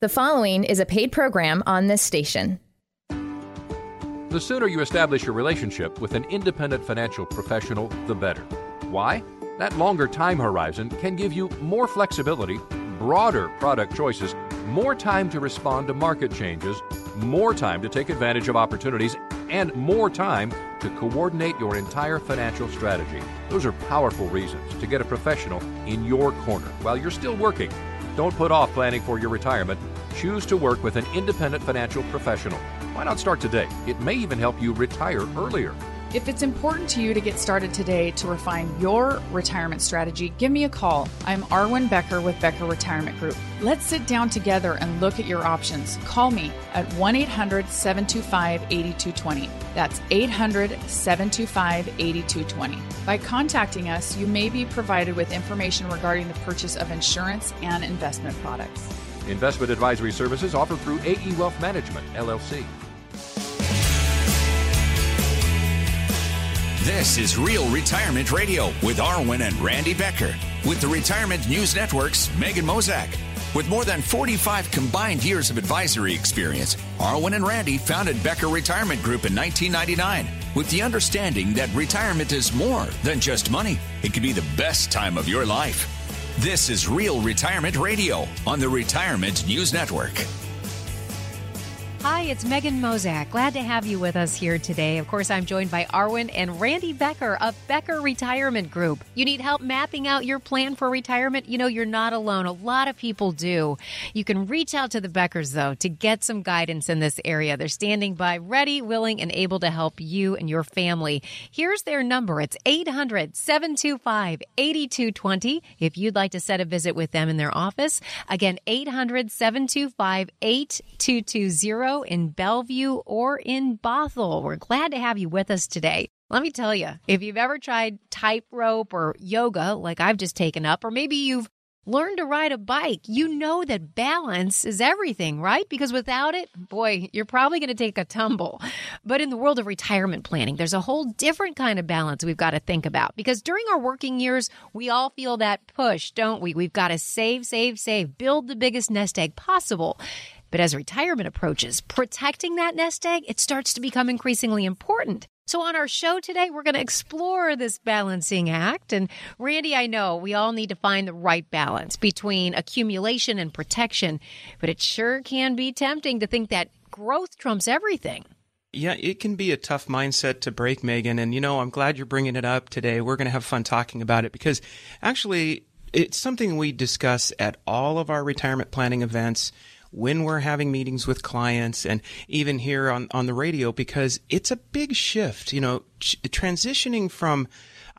The following is a paid program on this station. The sooner you establish your relationship with an independent financial professional, the better. Why? That longer time horizon can give you more flexibility, broader product choices, more time to respond to market changes, more time to take advantage of opportunities, and more time to coordinate your entire financial strategy. Those are powerful reasons to get a professional in your corner while you're still working. Don't put off planning for your retirement. Choose to work with an independent financial professional. Why not start today? It may even help you retire earlier. If it's important to you to get started today to refine your retirement strategy, give me a call. I'm Arwen Becker with Becker Retirement Group. Let's sit down together and look at your options. Call me at 1 800 725 8220. That's 800 725 8220. By contacting us, you may be provided with information regarding the purchase of insurance and investment products. Investment advisory services offered through AE Wealth Management, LLC. This is Real Retirement Radio with Arwen and Randy Becker with the Retirement News Network's Megan Mozak. With more than 45 combined years of advisory experience, Arwen and Randy founded Becker Retirement Group in 1999 with the understanding that retirement is more than just money. It can be the best time of your life. This is Real Retirement Radio on the Retirement News Network. Hi, it's Megan Mozak. Glad to have you with us here today. Of course, I'm joined by Arwen and Randy Becker of Becker Retirement Group. You need help mapping out your plan for retirement? You know, you're not alone. A lot of people do. You can reach out to the Beckers, though, to get some guidance in this area. They're standing by, ready, willing, and able to help you and your family. Here's their number it's 800 725 8220 if you'd like to set a visit with them in their office. Again, 800 725 8220 in Bellevue or in Bothell. We're glad to have you with us today. Let me tell you, if you've ever tried tightrope or yoga, like I've just taken up, or maybe you've learned to ride a bike, you know that balance is everything, right? Because without it, boy, you're probably going to take a tumble. But in the world of retirement planning, there's a whole different kind of balance we've got to think about. Because during our working years, we all feel that push, don't we? We've got to save, save, save, build the biggest nest egg possible. But as retirement approaches, protecting that nest egg, it starts to become increasingly important. So on our show today, we're going to explore this balancing act. And Randy, I know we all need to find the right balance between accumulation and protection, but it sure can be tempting to think that growth trumps everything. Yeah, it can be a tough mindset to break, Megan. And, you know, I'm glad you're bringing it up today. We're going to have fun talking about it because actually, it's something we discuss at all of our retirement planning events when we're having meetings with clients and even here on, on the radio because it's a big shift, you know, transitioning from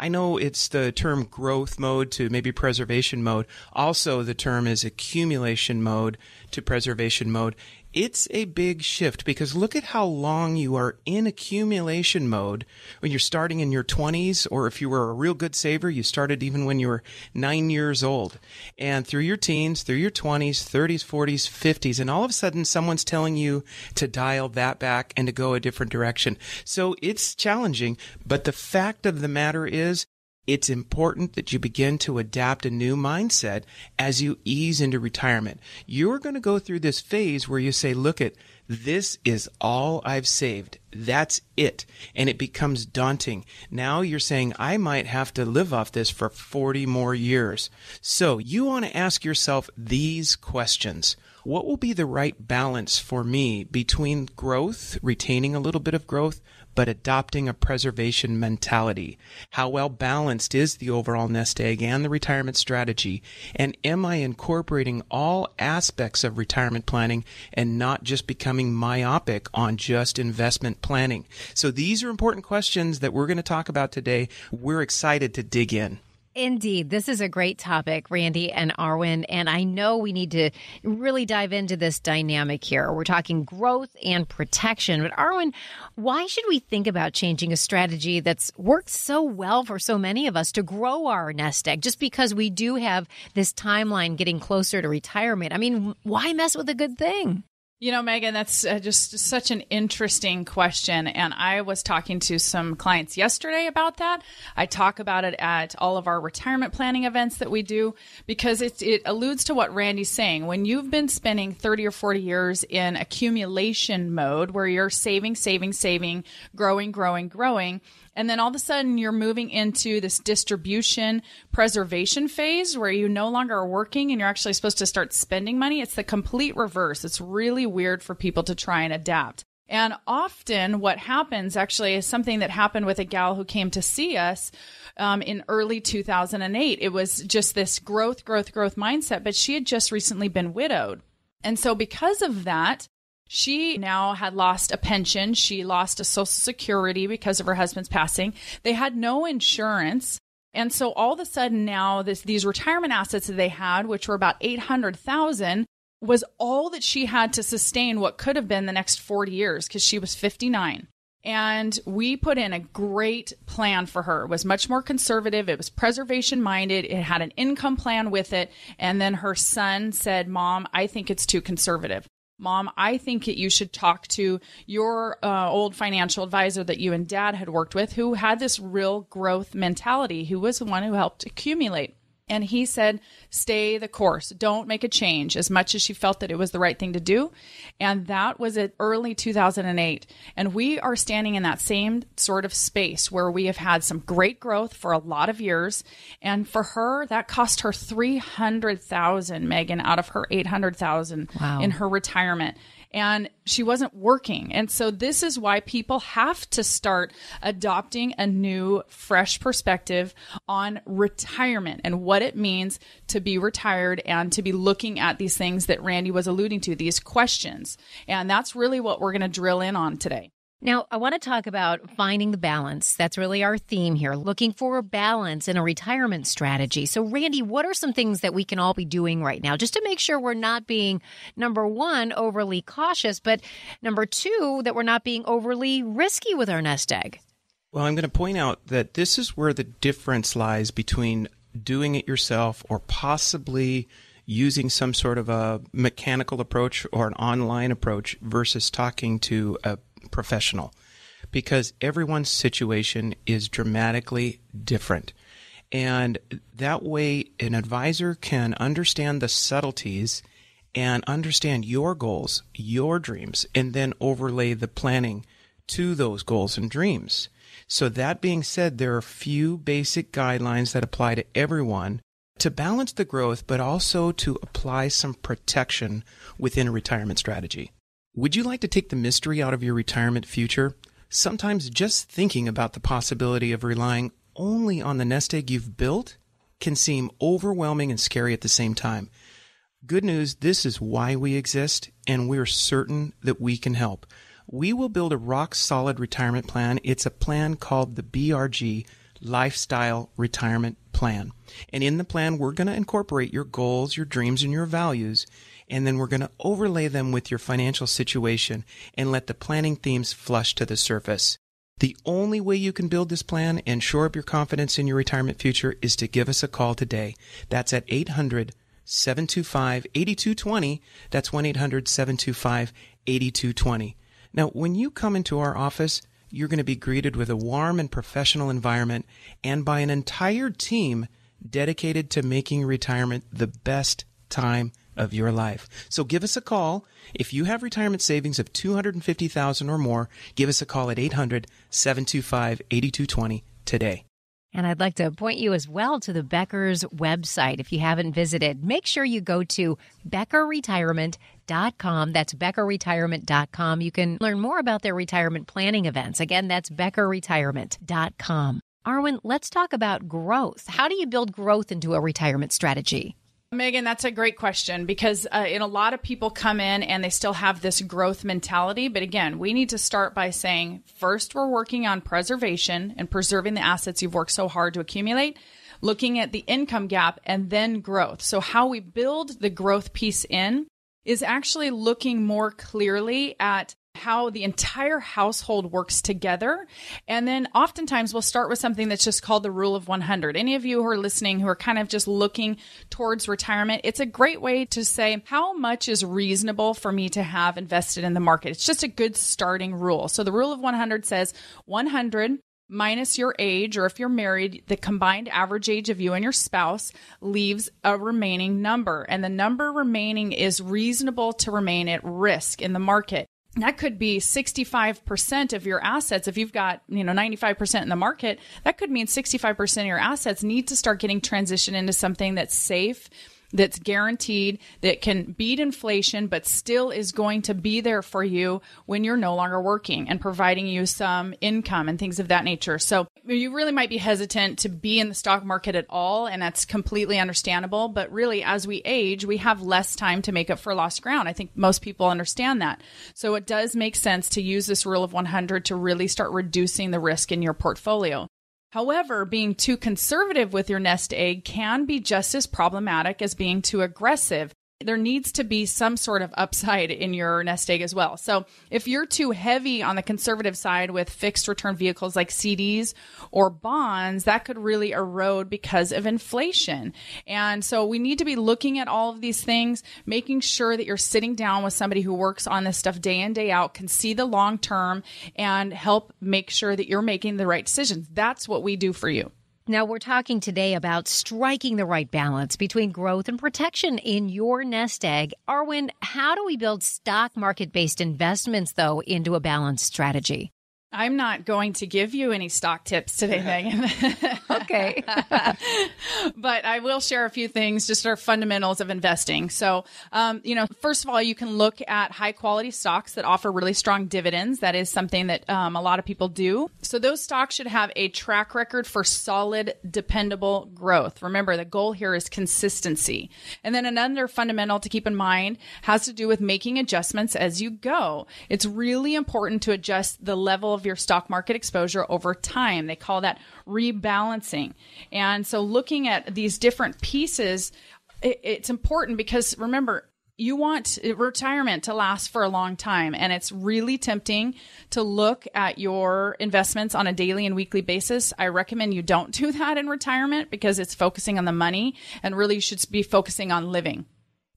I know it's the term growth mode to maybe preservation mode. Also, the term is accumulation mode to preservation mode it's a big shift because look at how long you are in accumulation mode when you're starting in your 20s, or if you were a real good saver, you started even when you were nine years old. And through your teens, through your 20s, 30s, 40s, 50s, and all of a sudden someone's telling you to dial that back and to go a different direction. So it's challenging, but the fact of the matter is it's important that you begin to adapt a new mindset as you ease into retirement. You're going to go through this phase where you say, look at this is all I've saved. That's it. And it becomes daunting. Now you're saying I might have to live off this for 40 more years. So you want to ask yourself these questions. What will be the right balance for me between growth, retaining a little bit of growth, but adopting a preservation mentality. How well balanced is the overall nest egg and the retirement strategy? And am I incorporating all aspects of retirement planning and not just becoming myopic on just investment planning? So these are important questions that we're going to talk about today. We're excited to dig in. Indeed. This is a great topic, Randy and Arwen. And I know we need to really dive into this dynamic here. We're talking growth and protection. But, Arwen, why should we think about changing a strategy that's worked so well for so many of us to grow our nest egg just because we do have this timeline getting closer to retirement? I mean, why mess with a good thing? You know, Megan, that's uh, just such an interesting question. And I was talking to some clients yesterday about that. I talk about it at all of our retirement planning events that we do because it, it alludes to what Randy's saying. When you've been spending 30 or 40 years in accumulation mode where you're saving, saving, saving, growing, growing, growing, and then all of a sudden you're moving into this distribution preservation phase where you no longer are working and you're actually supposed to start spending money. It's the complete reverse. It's really weird for people to try and adapt. And often what happens actually is something that happened with a gal who came to see us um, in early 2008. It was just this growth, growth, growth mindset, but she had just recently been widowed. And so because of that, she now had lost a pension. She lost a social security because of her husband's passing. They had no insurance. And so all of a sudden now this, these retirement assets that they had, which were about 800,000 was all that she had to sustain what could have been the next 40 years because she was 59. And we put in a great plan for her. It was much more conservative. It was preservation minded. It had an income plan with it. And then her son said, Mom, I think it's too conservative. Mom, I think that you should talk to your uh, old financial advisor that you and dad had worked with who had this real growth mentality, who was the one who helped accumulate. And he said, stay the course. Don't make a change as much as she felt that it was the right thing to do. And that was at early 2008. And we are standing in that same sort of space where we have had some great growth for a lot of years. And for her, that cost her 300,000, Megan, out of her 800,000 wow. in her retirement and she wasn't working. And so this is why people have to start adopting a new, fresh perspective on retirement and what it means to be retired and to be looking at these things that Randy was alluding to, these questions. And that's really what we're going to drill in on today. Now, I want to talk about finding the balance. That's really our theme here, looking for a balance in a retirement strategy. So, Randy, what are some things that we can all be doing right now just to make sure we're not being, number one, overly cautious, but number two, that we're not being overly risky with our nest egg? Well, I'm going to point out that this is where the difference lies between doing it yourself or possibly using some sort of a mechanical approach or an online approach versus talking to a professional because everyone's situation is dramatically different. And that way, an advisor can understand the subtleties and understand your goals, your dreams, and then overlay the planning to those goals and dreams. So, that being said, there are a few basic guidelines that apply to everyone to balance the growth, but also to apply some protection within a retirement strategy. Would you like to take the mystery out of your retirement future? Sometimes just thinking about the possibility of relying only on the nest egg you've built can seem overwhelming and scary at the same time. Good news, this is why we exist, and we're certain that we can help. We will build a rock solid retirement plan. It's a plan called the BRG Lifestyle Retirement Plan. And in the plan, we're going to incorporate your goals, your dreams, and your values and then we're going to overlay them with your financial situation and let the planning themes flush to the surface. The only way you can build this plan and shore up your confidence in your retirement future is to give us a call today. That's at 800 725 8220. That's 1 800 725 8220. Now, when you come into our office, you're going to be greeted with a warm and professional environment and by an entire team dedicated to making retirement the best time of your life. So give us a call. If you have retirement savings of 250,000 or more, give us a call at 800-725-8220 today. And I'd like to point you as well to the Becker's website. If you haven't visited, make sure you go to beckerretirement.com. That's beckerretirement.com. You can learn more about their retirement planning events. Again, that's beckerretirement.com. Arwen, let's talk about growth. How do you build growth into a retirement strategy? Megan, that's a great question because uh, in a lot of people come in and they still have this growth mentality. But again, we need to start by saying first, we're working on preservation and preserving the assets you've worked so hard to accumulate, looking at the income gap, and then growth. So, how we build the growth piece in is actually looking more clearly at how the entire household works together. And then oftentimes we'll start with something that's just called the rule of 100. Any of you who are listening who are kind of just looking towards retirement, it's a great way to say, how much is reasonable for me to have invested in the market? It's just a good starting rule. So the rule of 100 says 100 minus your age, or if you're married, the combined average age of you and your spouse leaves a remaining number. And the number remaining is reasonable to remain at risk in the market that could be 65% of your assets. If you've got you know 95% in the market that could mean 65% of your assets need to start getting transitioned into something that's safe that's guaranteed, that can beat inflation, but still is going to be there for you when you're no longer working and providing you some income and things of that nature. So you really might be hesitant to be in the stock market at all, and that's completely understandable. But really, as we age, we have less time to make up for lost ground. I think most people understand that. So it does make sense to use this rule of 100 to really start reducing the risk in your portfolio. However, being too conservative with your nest egg can be just as problematic as being too aggressive there needs to be some sort of upside in your nest egg as well. So if you're too heavy on the conservative side with fixed return vehicles like CDs or bonds, that could really erode because of inflation. And so we need to be looking at all of these things, making sure that you're sitting down with somebody who works on this stuff day in, day out, can see the long term and help make sure that you're making the right decisions. That's what we do for you. Now, we're talking today about striking the right balance between growth and protection in your nest egg. Arwen, how do we build stock market based investments, though, into a balanced strategy? I'm not going to give you any stock tips today, Megan. okay. but I will share a few things, just our fundamentals of investing. So, um, you know, first of all, you can look at high quality stocks that offer really strong dividends. That is something that um, a lot of people do. So, those stocks should have a track record for solid, dependable growth. Remember, the goal here is consistency. And then another fundamental to keep in mind has to do with making adjustments as you go. It's really important to adjust the level of your stock market exposure over time. They call that rebalancing. And so looking at these different pieces, it, it's important because remember, you want retirement to last for a long time. And it's really tempting to look at your investments on a daily and weekly basis. I recommend you don't do that in retirement because it's focusing on the money and really you should be focusing on living.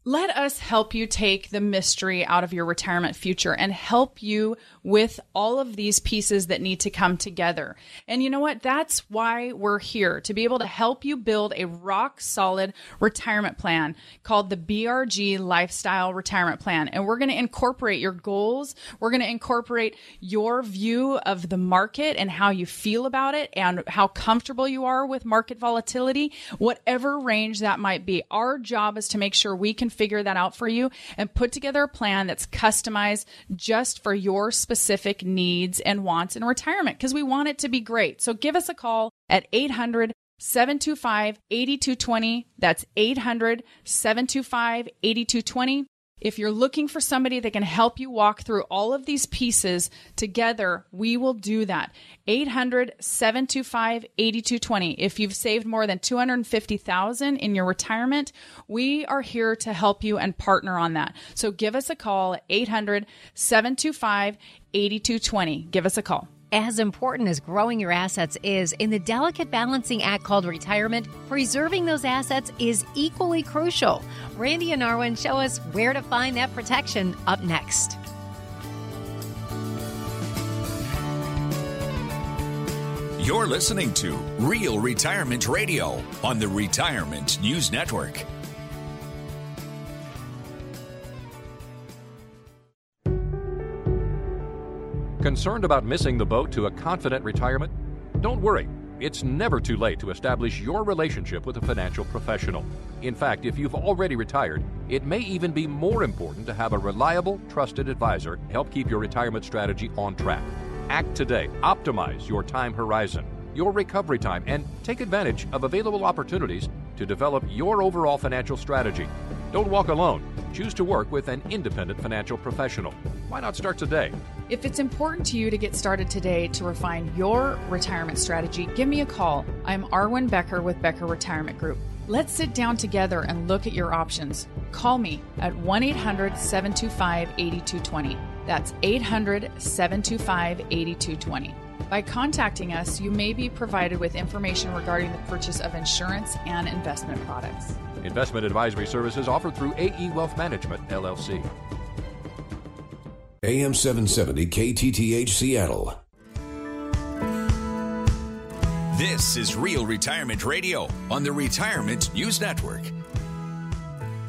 Let us help you take the mystery out of your retirement future and help you with all of these pieces that need to come together. And you know what? That's why we're here to be able to help you build a rock solid retirement plan called the BRG Lifestyle Retirement Plan. And we're going to incorporate your goals. We're going to incorporate your view of the market and how you feel about it and how comfortable you are with market volatility, whatever range that might be. Our job is to make sure we can figure that out for you and put together a plan that's customized just for your specific needs and wants in retirement because we want it to be great. So give us a call at 800 725 8220. That's 800 725 8220. If you're looking for somebody that can help you walk through all of these pieces together, we will do that. 800 725 8220. If you've saved more than 250,000 in your retirement, we are here to help you and partner on that. So give us a call 800 725 8220. Give us a call as important as growing your assets is in the delicate balancing act called retirement, preserving those assets is equally crucial. Randy and Arwen show us where to find that protection up next. You're listening to Real Retirement Radio on the Retirement News Network. Concerned about missing the boat to a confident retirement? Don't worry. It's never too late to establish your relationship with a financial professional. In fact, if you've already retired, it may even be more important to have a reliable, trusted advisor help keep your retirement strategy on track. Act today. Optimize your time horizon, your recovery time, and take advantage of available opportunities to develop your overall financial strategy. Don't walk alone. Choose to work with an independent financial professional. Why not start today? If it's important to you to get started today to refine your retirement strategy, give me a call. I'm Arwen Becker with Becker Retirement Group. Let's sit down together and look at your options. Call me at 1 800 725 8220. That's 800 725 8220. By contacting us, you may be provided with information regarding the purchase of insurance and investment products. Investment advisory services offered through AE Wealth Management, LLC. AM 770 KTTH Seattle. This is Real Retirement Radio on the Retirement News Network.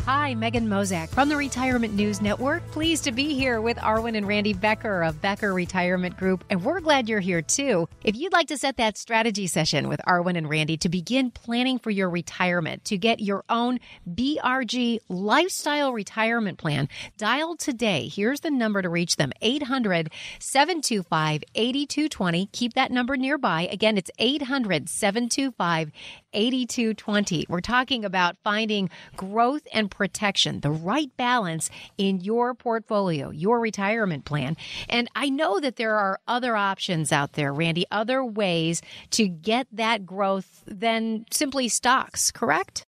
Hi, Megan Mozak from the Retirement News Network. Pleased to be here with Arwen and Randy Becker of Becker Retirement Group, and we're glad you're here too. If you'd like to set that strategy session with Arwen and Randy to begin planning for your retirement, to get your own BRG lifestyle retirement plan, dial today. Here's the number to reach them 800 725 8220. Keep that number nearby. Again, it's 800 725 8220. We're talking about finding growth and protection, the right balance in your portfolio, your retirement plan. And I know that there are other options out there, Randy, other ways to get that growth than simply stocks, correct?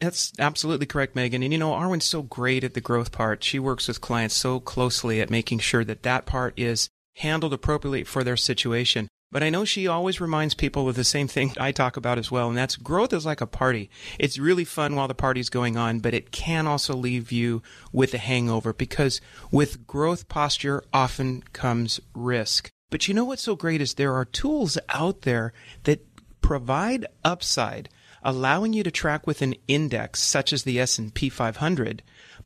That's absolutely correct, Megan. And you know, Arwen's so great at the growth part. She works with clients so closely at making sure that that part is handled appropriately for their situation. But I know she always reminds people of the same thing I talk about as well, and that's growth is like a party. It's really fun while the party's going on, but it can also leave you with a hangover because with growth posture often comes risk. But you know what's so great is there are tools out there that provide upside, allowing you to track with an index such as the S&P 500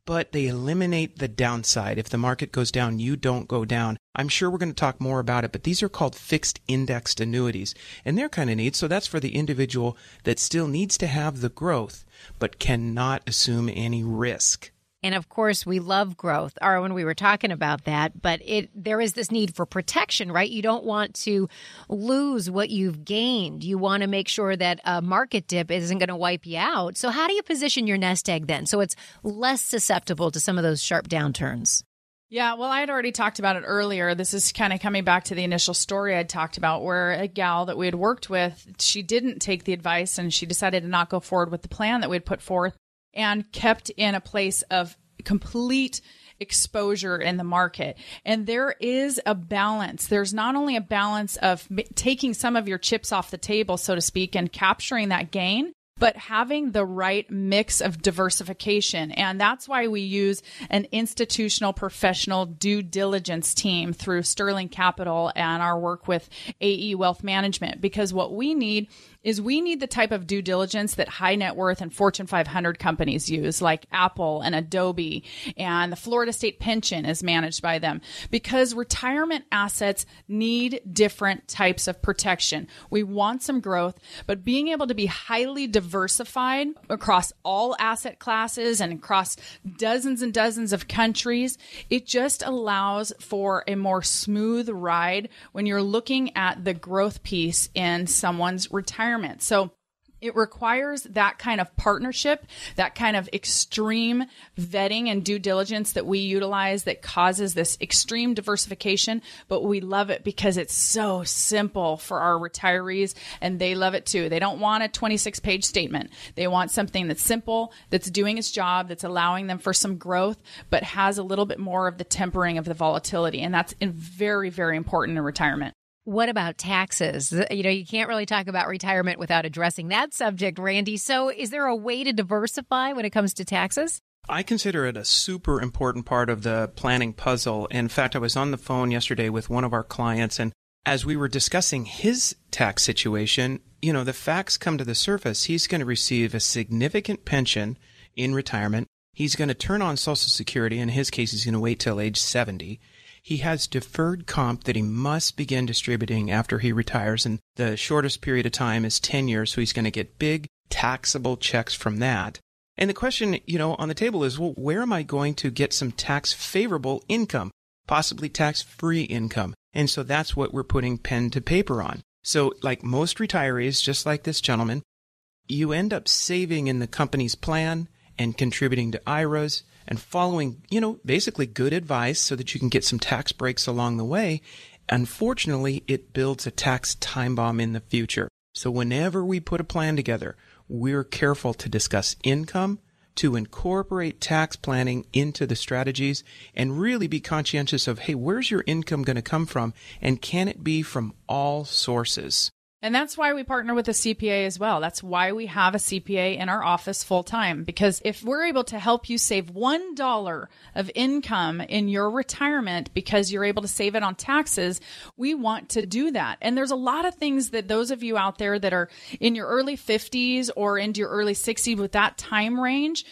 but they eliminate the downside. If the market goes down, you don't go down. I'm sure we're going to talk more about it, but these are called fixed indexed annuities, and they're kind of neat. So that's for the individual that still needs to have the growth, but cannot assume any risk. And of course, we love growth. Arwen, we were talking about that, but it there is this need for protection, right? You don't want to lose what you've gained. You want to make sure that a market dip isn't going to wipe you out. So how do you position your nest egg then so it's less susceptible to some of those sharp downturns? Yeah, well, I had already talked about it earlier. This is kind of coming back to the initial story I'd talked about where a gal that we had worked with, she didn't take the advice and she decided to not go forward with the plan that we had put forth and kept in a place of complete exposure in the market. And there is a balance. There's not only a balance of taking some of your chips off the table, so to speak, and capturing that gain, but having the right mix of diversification. And that's why we use an institutional professional due diligence team through Sterling Capital and our work with AE Wealth Management, because what we need is we need the type of due diligence that high net worth and Fortune 500 companies use, like Apple and Adobe, and the Florida State Pension is managed by them because retirement assets need different types of protection. We want some growth, but being able to be highly diversified across all asset classes and across dozens and dozens of countries, it just allows for a more smooth ride when you're looking at the growth piece in someone's retirement retirement. So it requires that kind of partnership, that kind of extreme vetting and due diligence that we utilize that causes this extreme diversification. But we love it because it's so simple for our retirees and they love it too. They don't want a 26 page statement. They want something that's simple, that's doing its job, that's allowing them for some growth, but has a little bit more of the tempering of the volatility. And that's very, very important in retirement. What about taxes? You know, you can't really talk about retirement without addressing that subject, Randy. So, is there a way to diversify when it comes to taxes? I consider it a super important part of the planning puzzle. In fact, I was on the phone yesterday with one of our clients, and as we were discussing his tax situation, you know, the facts come to the surface. He's going to receive a significant pension in retirement. He's going to turn on Social Security. In his case, he's going to wait till age 70 he has deferred comp that he must begin distributing after he retires. And the shortest period of time is 10 years. So he's going to get big taxable checks from that. And the question, you know, on the table is, well, where am I going to get some tax favorable income, possibly tax free income? And so that's what we're putting pen to paper on. So like most retirees, just like this gentleman, you end up saving in the company's plan and contributing to IRAs and following, you know, basically good advice so that you can get some tax breaks along the way. Unfortunately, it builds a tax time bomb in the future. So whenever we put a plan together, we're careful to discuss income, to incorporate tax planning into the strategies and really be conscientious of, hey, where's your income going to come from? And can it be from all sources? And that's why we partner with a CPA as well. That's why we have a CPA in our office full time. Because if we're able to help you save $1 of income in your retirement because you're able to save it on taxes, we want to do that. And there's a lot of things that those of you out there that are in your early 50s or into your early 60s with that time range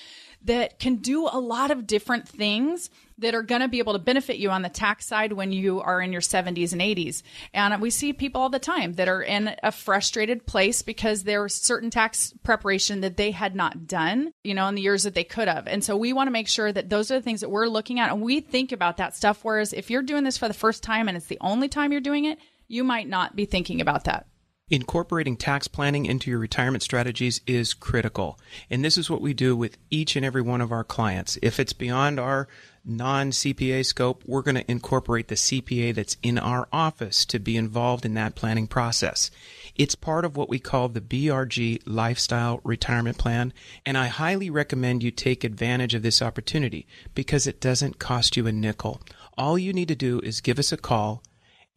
that can do a lot of different things that are going to be able to benefit you on the tax side when you are in your 70s and 80s. And we see people all the time that are in a frustrated place because there's certain tax preparation that they had not done, you know, in the years that they could have. And so we want to make sure that those are the things that we're looking at and we think about that stuff. Whereas if you're doing this for the first time and it's the only time you're doing it, you might not be thinking about that. Incorporating tax planning into your retirement strategies is critical. And this is what we do with each and every one of our clients. If it's beyond our non CPA scope, we're going to incorporate the CPA that's in our office to be involved in that planning process. It's part of what we call the BRG Lifestyle Retirement Plan, and I highly recommend you take advantage of this opportunity because it doesn't cost you a nickel. All you need to do is give us a call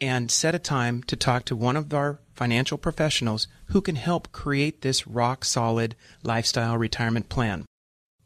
and set a time to talk to one of our financial professionals who can help create this rock solid lifestyle retirement plan.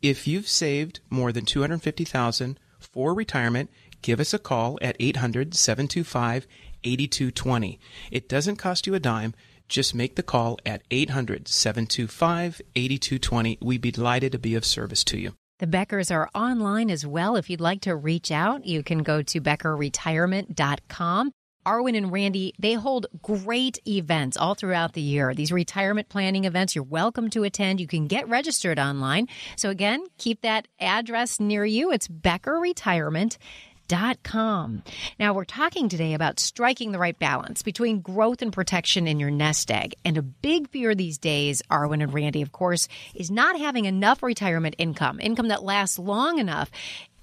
If you've saved more than 250,000 for retirement, give us a call at 800-725-8220. It doesn't cost you a dime. Just make the call at 800-725-8220. We'd be delighted to be of service to you. The Beckers are online as well. If you'd like to reach out, you can go to beckerretirement.com. Arwen and Randy, they hold great events all throughout the year. These retirement planning events, you're welcome to attend. You can get registered online. So again, keep that address near you. It's beckerretirement.com. Now, we're talking today about striking the right balance between growth and protection in your nest egg. And a big fear these days, Arwen and Randy, of course, is not having enough retirement income, income that lasts long enough.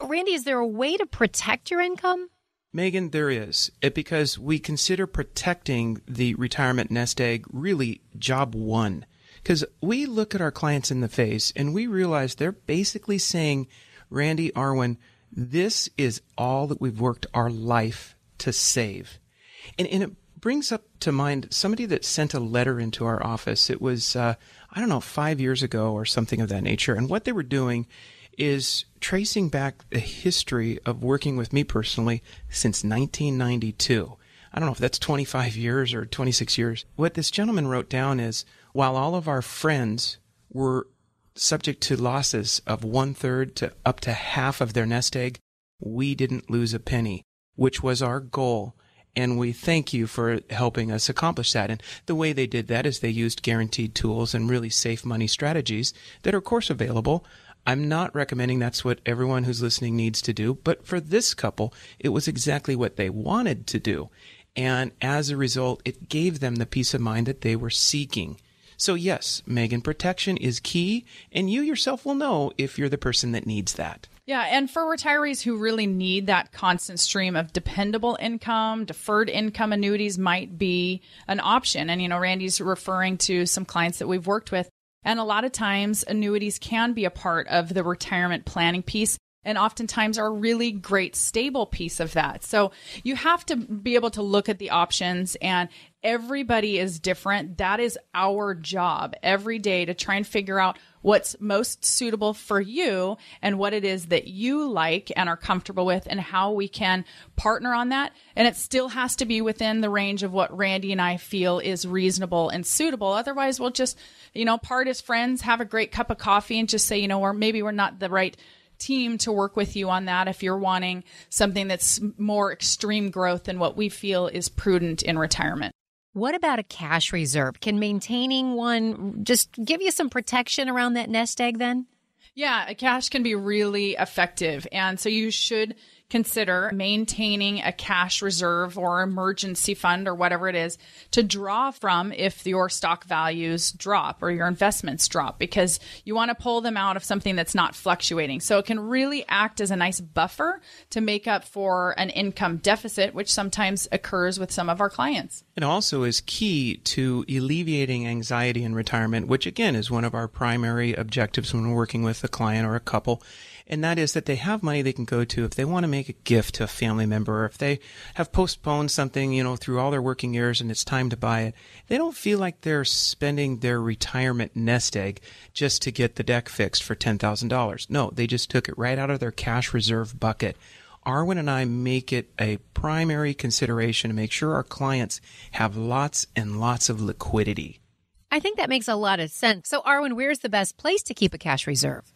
Randy, is there a way to protect your income? Megan, there is. It, because we consider protecting the retirement nest egg really job one. Because we look at our clients in the face and we realize they're basically saying, Randy Arwen, this is all that we've worked our life to save. And, and it brings up to mind somebody that sent a letter into our office. It was, uh, I don't know, five years ago or something of that nature. And what they were doing is tracing back the history of working with me personally since 1992. I don't know if that's 25 years or 26 years. What this gentleman wrote down is while all of our friends were subject to losses of one third to up to half of their nest egg, we didn't lose a penny, which was our goal. And we thank you for helping us accomplish that. And the way they did that is they used guaranteed tools and really safe money strategies that are, of course, available. I'm not recommending that's what everyone who's listening needs to do, but for this couple, it was exactly what they wanted to do. And as a result, it gave them the peace of mind that they were seeking. So yes, Megan, protection is key, and you yourself will know if you're the person that needs that. Yeah, and for retirees who really need that constant stream of dependable income, deferred income annuities might be an option. And, you know, Randy's referring to some clients that we've worked with and a lot of times, annuities can be a part of the retirement planning piece and oftentimes are a really great stable piece of that. So you have to be able to look at the options and everybody is different. That is our job every day to try and figure out what's most suitable for you and what it is that you like and are comfortable with and how we can partner on that. And it still has to be within the range of what Randy and I feel is reasonable and suitable. Otherwise, we'll just, you know, part as friends, have a great cup of coffee and just say, you know, or maybe we're not the right team to work with you on that if you're wanting something that's more extreme growth than what we feel is prudent in retirement. What about a cash reserve? Can maintaining one just give you some protection around that nest egg then? Yeah, a cash can be really effective. And so you should consider maintaining a cash reserve or emergency fund or whatever it is to draw from if your stock values drop or your investments drop because you want to pull them out of something that's not fluctuating. So it can really act as a nice buffer to make up for an income deficit, which sometimes occurs with some of our clients. It also is key to alleviating anxiety in retirement, which again is one of our primary objectives when we're working with a client or a couple and that is that they have money they can go to if they want to make a gift to a family member, or if they have postponed something, you know, through all their working years and it's time to buy it. They don't feel like they're spending their retirement nest egg just to get the deck fixed for $10,000. No, they just took it right out of their cash reserve bucket. Arwen and I make it a primary consideration to make sure our clients have lots and lots of liquidity. I think that makes a lot of sense. So, Arwen, where's the best place to keep a cash reserve?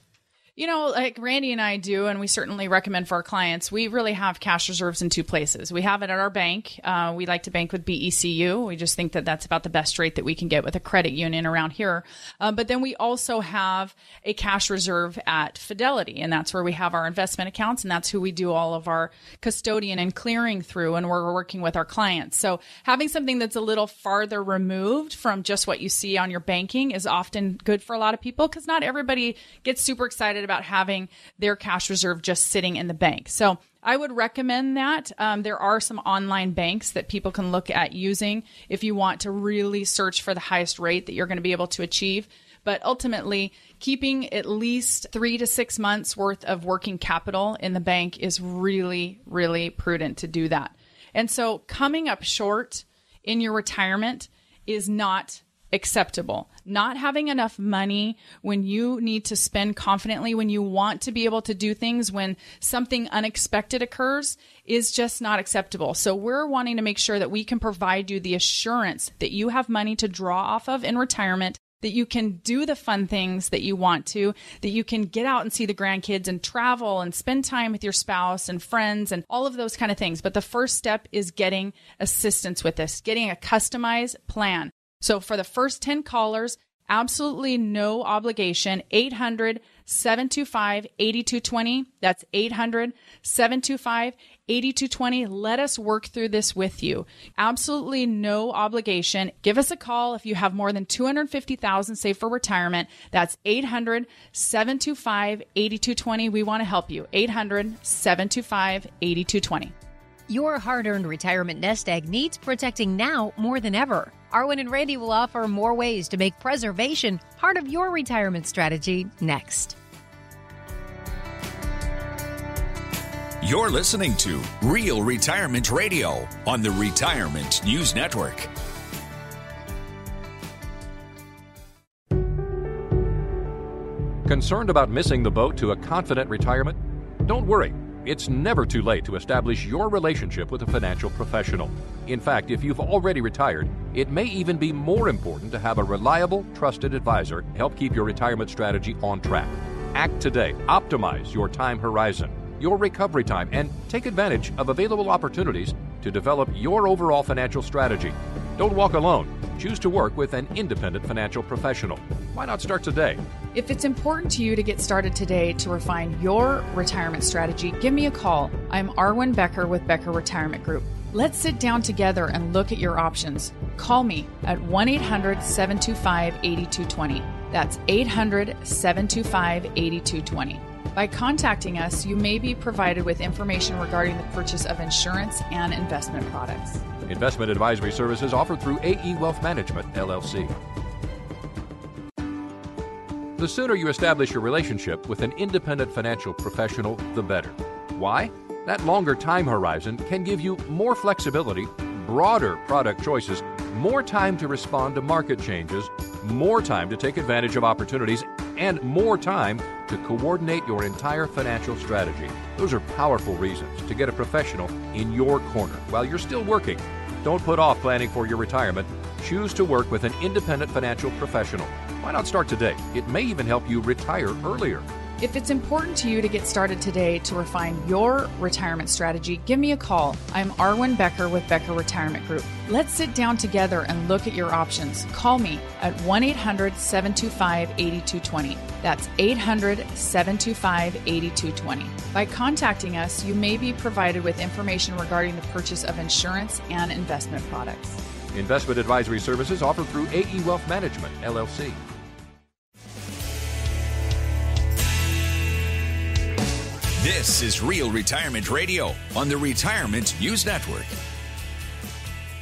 You know, like Randy and I do, and we certainly recommend for our clients, we really have cash reserves in two places. We have it at our bank. Uh, we like to bank with BECU. We just think that that's about the best rate that we can get with a credit union around here. Uh, but then we also have a cash reserve at Fidelity, and that's where we have our investment accounts, and that's who we do all of our custodian and clearing through, and we're working with our clients. So having something that's a little farther removed from just what you see on your banking is often good for a lot of people because not everybody gets super excited about having their cash reserve just sitting in the bank. So I would recommend that. Um, there are some online banks that people can look at using if you want to really search for the highest rate that you're going to be able to achieve. But ultimately, keeping at least three to six months worth of working capital in the bank is really, really prudent to do that. And so coming up short in your retirement is not acceptable. Not having enough money when you need to spend confidently, when you want to be able to do things, when something unexpected occurs is just not acceptable. So we're wanting to make sure that we can provide you the assurance that you have money to draw off of in retirement that you can do the fun things that you want to, that you can get out and see the grandkids and travel and spend time with your spouse and friends and all of those kind of things. But the first step is getting assistance with this, getting a customized plan. So for the first 10 callers, absolutely no obligation. 800 725 8220. That's 800 725 8220. Let us work through this with you. Absolutely no obligation. Give us a call if you have more than 250,000 saved for retirement. That's 800 725 8220. We want to help you. 800 725 8220. Your hard earned retirement nest egg needs protecting now more than ever. Arwen and Randy will offer more ways to make preservation part of your retirement strategy next. You're listening to Real Retirement Radio on the Retirement News Network. Concerned about missing the boat to a confident retirement? Don't worry. It's never too late to establish your relationship with a financial professional. In fact, if you've already retired, it may even be more important to have a reliable, trusted advisor help keep your retirement strategy on track. Act today. Optimize your time horizon, your recovery time, and take advantage of available opportunities to develop your overall financial strategy. Don't walk alone. Choose to work with an independent financial professional. Why not start today? If it's important to you to get started today to refine your retirement strategy, give me a call. I'm Arwen Becker with Becker Retirement Group. Let's sit down together and look at your options. Call me at 1 800 725 8220. That's 800 725 8220. By contacting us, you may be provided with information regarding the purchase of insurance and investment products. Investment advisory services offered through AE Wealth Management, LLC. The sooner you establish your relationship with an independent financial professional, the better. Why? That longer time horizon can give you more flexibility, broader product choices, more time to respond to market changes, more time to take advantage of opportunities, and more time to coordinate your entire financial strategy. Those are powerful reasons to get a professional in your corner while you're still working. Don't put off planning for your retirement. Choose to work with an independent financial professional. Why not start today? It may even help you retire earlier. If it's important to you to get started today to refine your retirement strategy, give me a call. I'm Arwen Becker with Becker Retirement Group. Let's sit down together and look at your options. Call me at 1 800 725 8220. That's 800 725 8220. By contacting us, you may be provided with information regarding the purchase of insurance and investment products. Investment advisory services offered through AE Wealth Management, LLC. This is Real Retirement Radio on the Retirement News Network.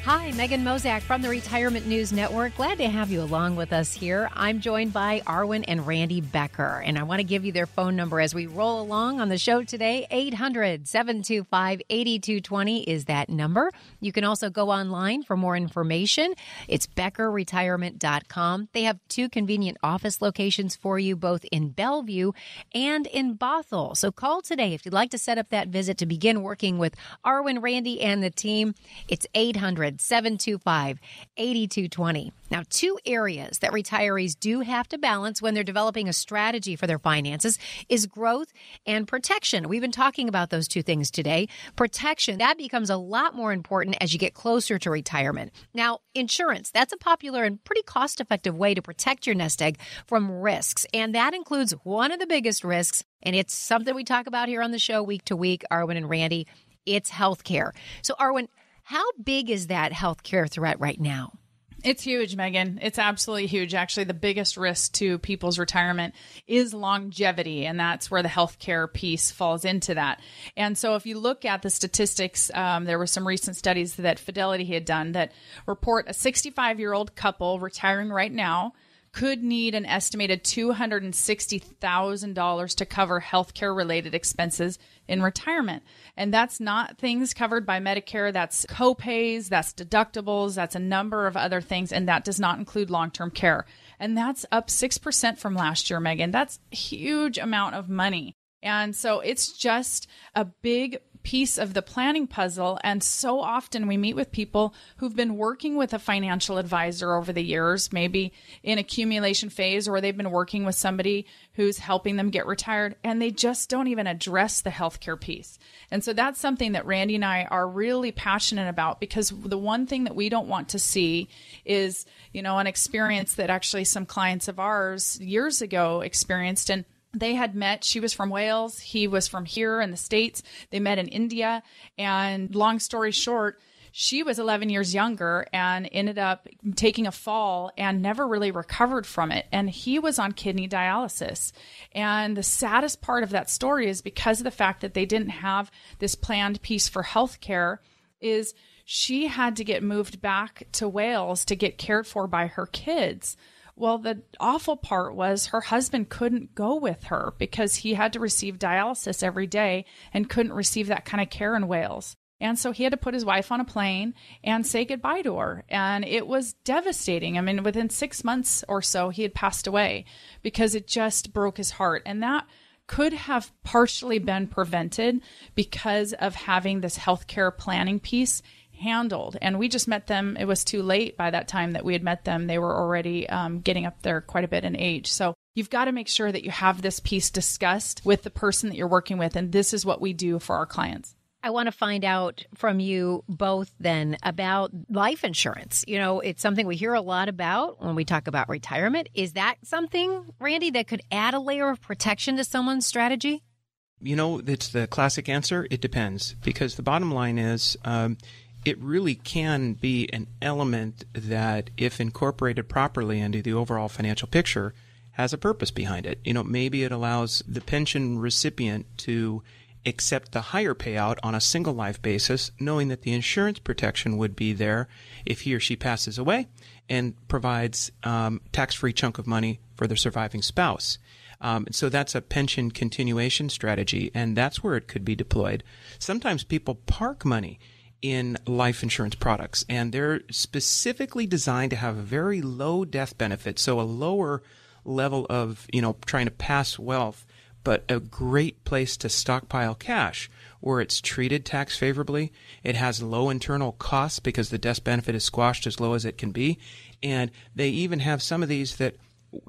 Hi, Megan Mozak from the Retirement News Network. Glad to have you along with us here. I'm joined by Arwen and Randy Becker, and I want to give you their phone number as we roll along on the show today. 800 725 8220 is that number. You can also go online for more information. It's beckerretirement.com. They have two convenient office locations for you, both in Bellevue and in Bothell. So call today if you'd like to set up that visit to begin working with Arwen, Randy, and the team. It's 800 725 8220. Now, two areas that retirees do have to balance when they're developing a strategy for their finances is growth and protection. We've been talking about those two things today. Protection, that becomes a lot more important as you get closer to retirement. Now, insurance, that's a popular and pretty cost effective way to protect your nest egg from risks. And that includes one of the biggest risks, and it's something we talk about here on the show week to week, Arwen and Randy. It's healthcare. So, Arwen, how big is that healthcare threat right now? It's huge, Megan. It's absolutely huge. Actually, the biggest risk to people's retirement is longevity, and that's where the healthcare piece falls into that. And so, if you look at the statistics, um, there were some recent studies that Fidelity had done that report a 65 year old couple retiring right now could need an estimated $260,000 to cover healthcare related expenses in retirement. And that's not things covered by Medicare. That's copays, that's deductibles, that's a number of other things. And that does not include long term care. And that's up 6% from last year, Megan. That's a huge amount of money. And so it's just a big piece of the planning puzzle. And so often we meet with people who've been working with a financial advisor over the years, maybe in accumulation phase, or they've been working with somebody who's helping them get retired, and they just don't even address the healthcare piece. And so that's something that Randy and I are really passionate about because the one thing that we don't want to see is, you know, an experience that actually some clients of ours years ago experienced. And they had met she was from wales he was from here in the states. They met in india and long story short she was 11 years younger and ended up taking a fall and never really recovered from it. And he was on kidney dialysis. And the saddest part of that story is because of the fact that they didn't have this planned piece for health care is she had to get moved back to wales to get cared for by her kids well, the awful part was her husband couldn't go with her because he had to receive dialysis every day and couldn't receive that kind of care in Wales. And so he had to put his wife on a plane and say goodbye to her. And it was devastating. I mean, within six months or so, he had passed away because it just broke his heart. And that could have partially been prevented because of having this healthcare planning piece handled. And we just met them. It was too late by that time that we had met them. They were already um, getting up there quite a bit in age. So you've got to make sure that you have this piece discussed with the person that you're working with. And this is what we do for our clients. I want to find out from you both then about life insurance. You know, it's something we hear a lot about when we talk about retirement. Is that something, Randy, that could add a layer of protection to someone's strategy? You know, it's the classic answer. It depends because the bottom line is um, it really can be an element that, if incorporated properly into the overall financial picture, has a purpose behind it. You know, maybe it allows the pension recipient to accept the higher payout on a single life basis, knowing that the insurance protection would be there if he or she passes away and provides um, tax-free chunk of money for the surviving spouse. Um, so that's a pension continuation strategy, and that's where it could be deployed. Sometimes people park money in life insurance products, and they're specifically designed to have a very low death benefit, so a lower level of you know trying to pass wealth, but a great place to stockpile cash where it's treated tax favorably. It has low internal costs because the death benefit is squashed as low as it can be, and they even have some of these that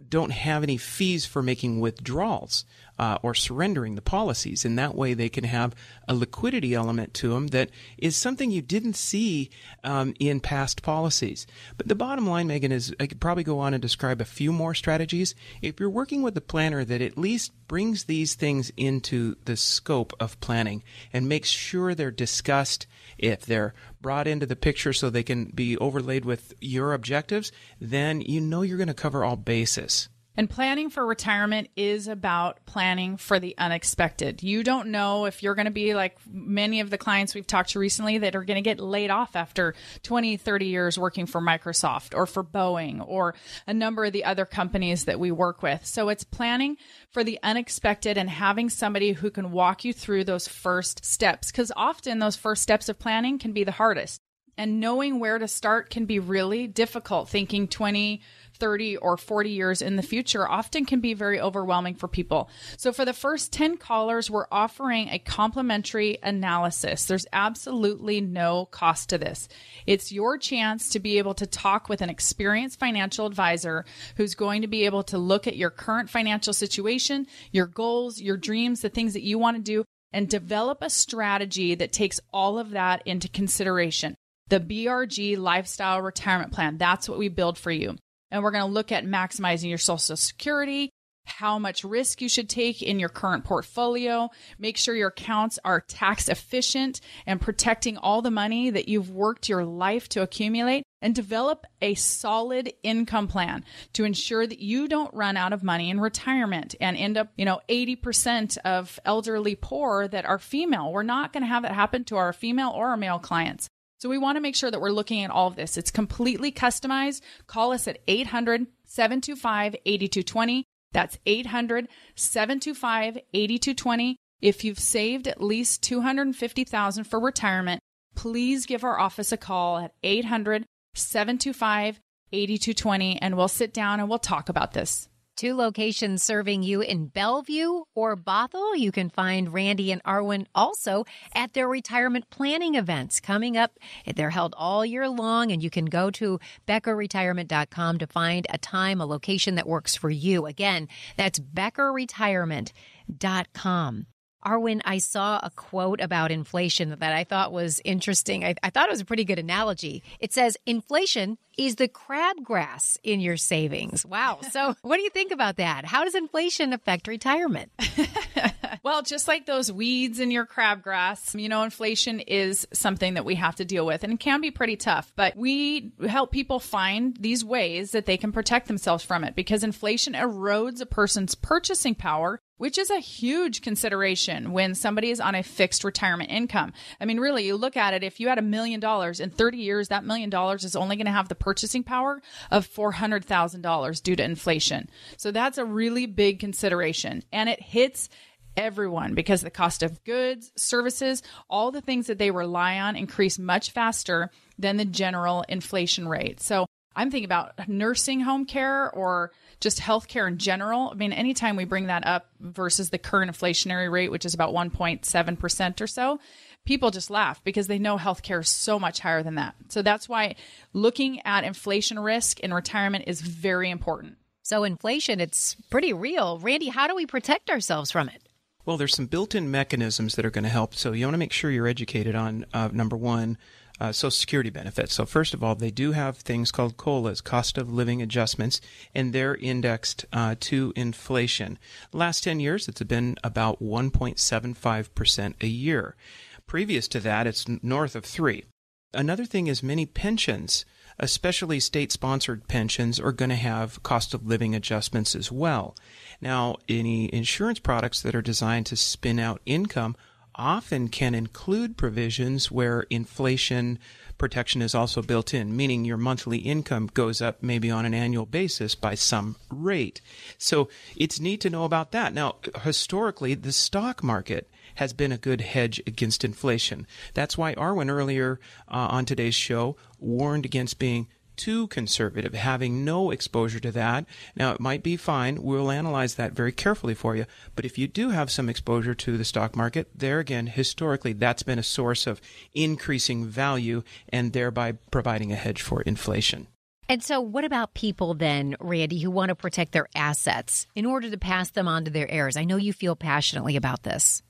don't have any fees for making withdrawals. Uh, or surrendering the policies. And that way they can have a liquidity element to them that is something you didn't see um, in past policies. But the bottom line, Megan, is I could probably go on and describe a few more strategies. If you're working with a planner that at least brings these things into the scope of planning and makes sure they're discussed, if they're brought into the picture so they can be overlaid with your objectives, then you know you're going to cover all bases. And planning for retirement is about planning for the unexpected. You don't know if you're going to be like many of the clients we've talked to recently that are going to get laid off after 20, 30 years working for Microsoft or for Boeing or a number of the other companies that we work with. So it's planning for the unexpected and having somebody who can walk you through those first steps because often those first steps of planning can be the hardest. And knowing where to start can be really difficult. Thinking 20, 30 or 40 years in the future often can be very overwhelming for people. So for the first 10 callers, we're offering a complimentary analysis. There's absolutely no cost to this. It's your chance to be able to talk with an experienced financial advisor who's going to be able to look at your current financial situation, your goals, your dreams, the things that you want to do, and develop a strategy that takes all of that into consideration. The BRG Lifestyle Retirement Plan. That's what we build for you. And we're going to look at maximizing your Social Security, how much risk you should take in your current portfolio, make sure your accounts are tax efficient and protecting all the money that you've worked your life to accumulate, and develop a solid income plan to ensure that you don't run out of money in retirement and end up, you know, 80% of elderly poor that are female. We're not going to have that happen to our female or our male clients. So we want to make sure that we're looking at all of this. It's completely customized. Call us at 800 725 8220. That's 800 725 8220. If you've saved at least 250,000 for retirement, please give our office a call at 800 725 8220 and we'll sit down and we'll talk about this. Two locations serving you in Bellevue or Bothell. You can find Randy and Arwen also at their retirement planning events coming up. They're held all year long, and you can go to beckerretirement.com to find a time, a location that works for you. Again, that's beckerretirement.com. Arwen, I saw a quote about inflation that I thought was interesting. I, I, thought it was a pretty good analogy. It says, inflation is the crabgrass in your savings. Wow. So, what do you think about that? How does inflation affect retirement? well, just like those weeds in your crabgrass, you know, inflation is something that we have to deal with and it can be pretty tough. But we help people find these ways that they can protect themselves from it because inflation erodes a person's purchasing power which is a huge consideration when somebody is on a fixed retirement income. I mean, really, you look at it, if you had a million dollars in 30 years, that million dollars is only going to have the purchasing power of $400,000 due to inflation. So that's a really big consideration. And it hits everyone because the cost of goods, services, all the things that they rely on increase much faster than the general inflation rate. So I'm thinking about nursing home care or just healthcare in general. I mean, anytime we bring that up versus the current inflationary rate, which is about 1.7% or so, people just laugh because they know healthcare is so much higher than that. So that's why looking at inflation risk in retirement is very important. So, inflation, it's pretty real. Randy, how do we protect ourselves from it? Well, there's some built in mechanisms that are going to help. So, you want to make sure you're educated on uh, number one, uh, Social Security benefits. So, first of all, they do have things called COLAs, cost of living adjustments, and they're indexed uh, to inflation. last 10 years, it's been about 1.75% a year. Previous to that, it's north of 3. Another thing is many pensions, especially state sponsored pensions, are going to have cost of living adjustments as well. Now, any insurance products that are designed to spin out income often can include provisions where inflation protection is also built in, meaning your monthly income goes up maybe on an annual basis by some rate. So it's neat to know about that. Now, historically, the stock market has been a good hedge against inflation. That's why Arwen earlier uh, on today's show warned against being too conservative, having no exposure to that. Now, it might be fine. We'll analyze that very carefully for you. But if you do have some exposure to the stock market, there again, historically, that's been a source of increasing value and thereby providing a hedge for inflation. And so, what about people then, Randy, who want to protect their assets in order to pass them on to their heirs? I know you feel passionately about this.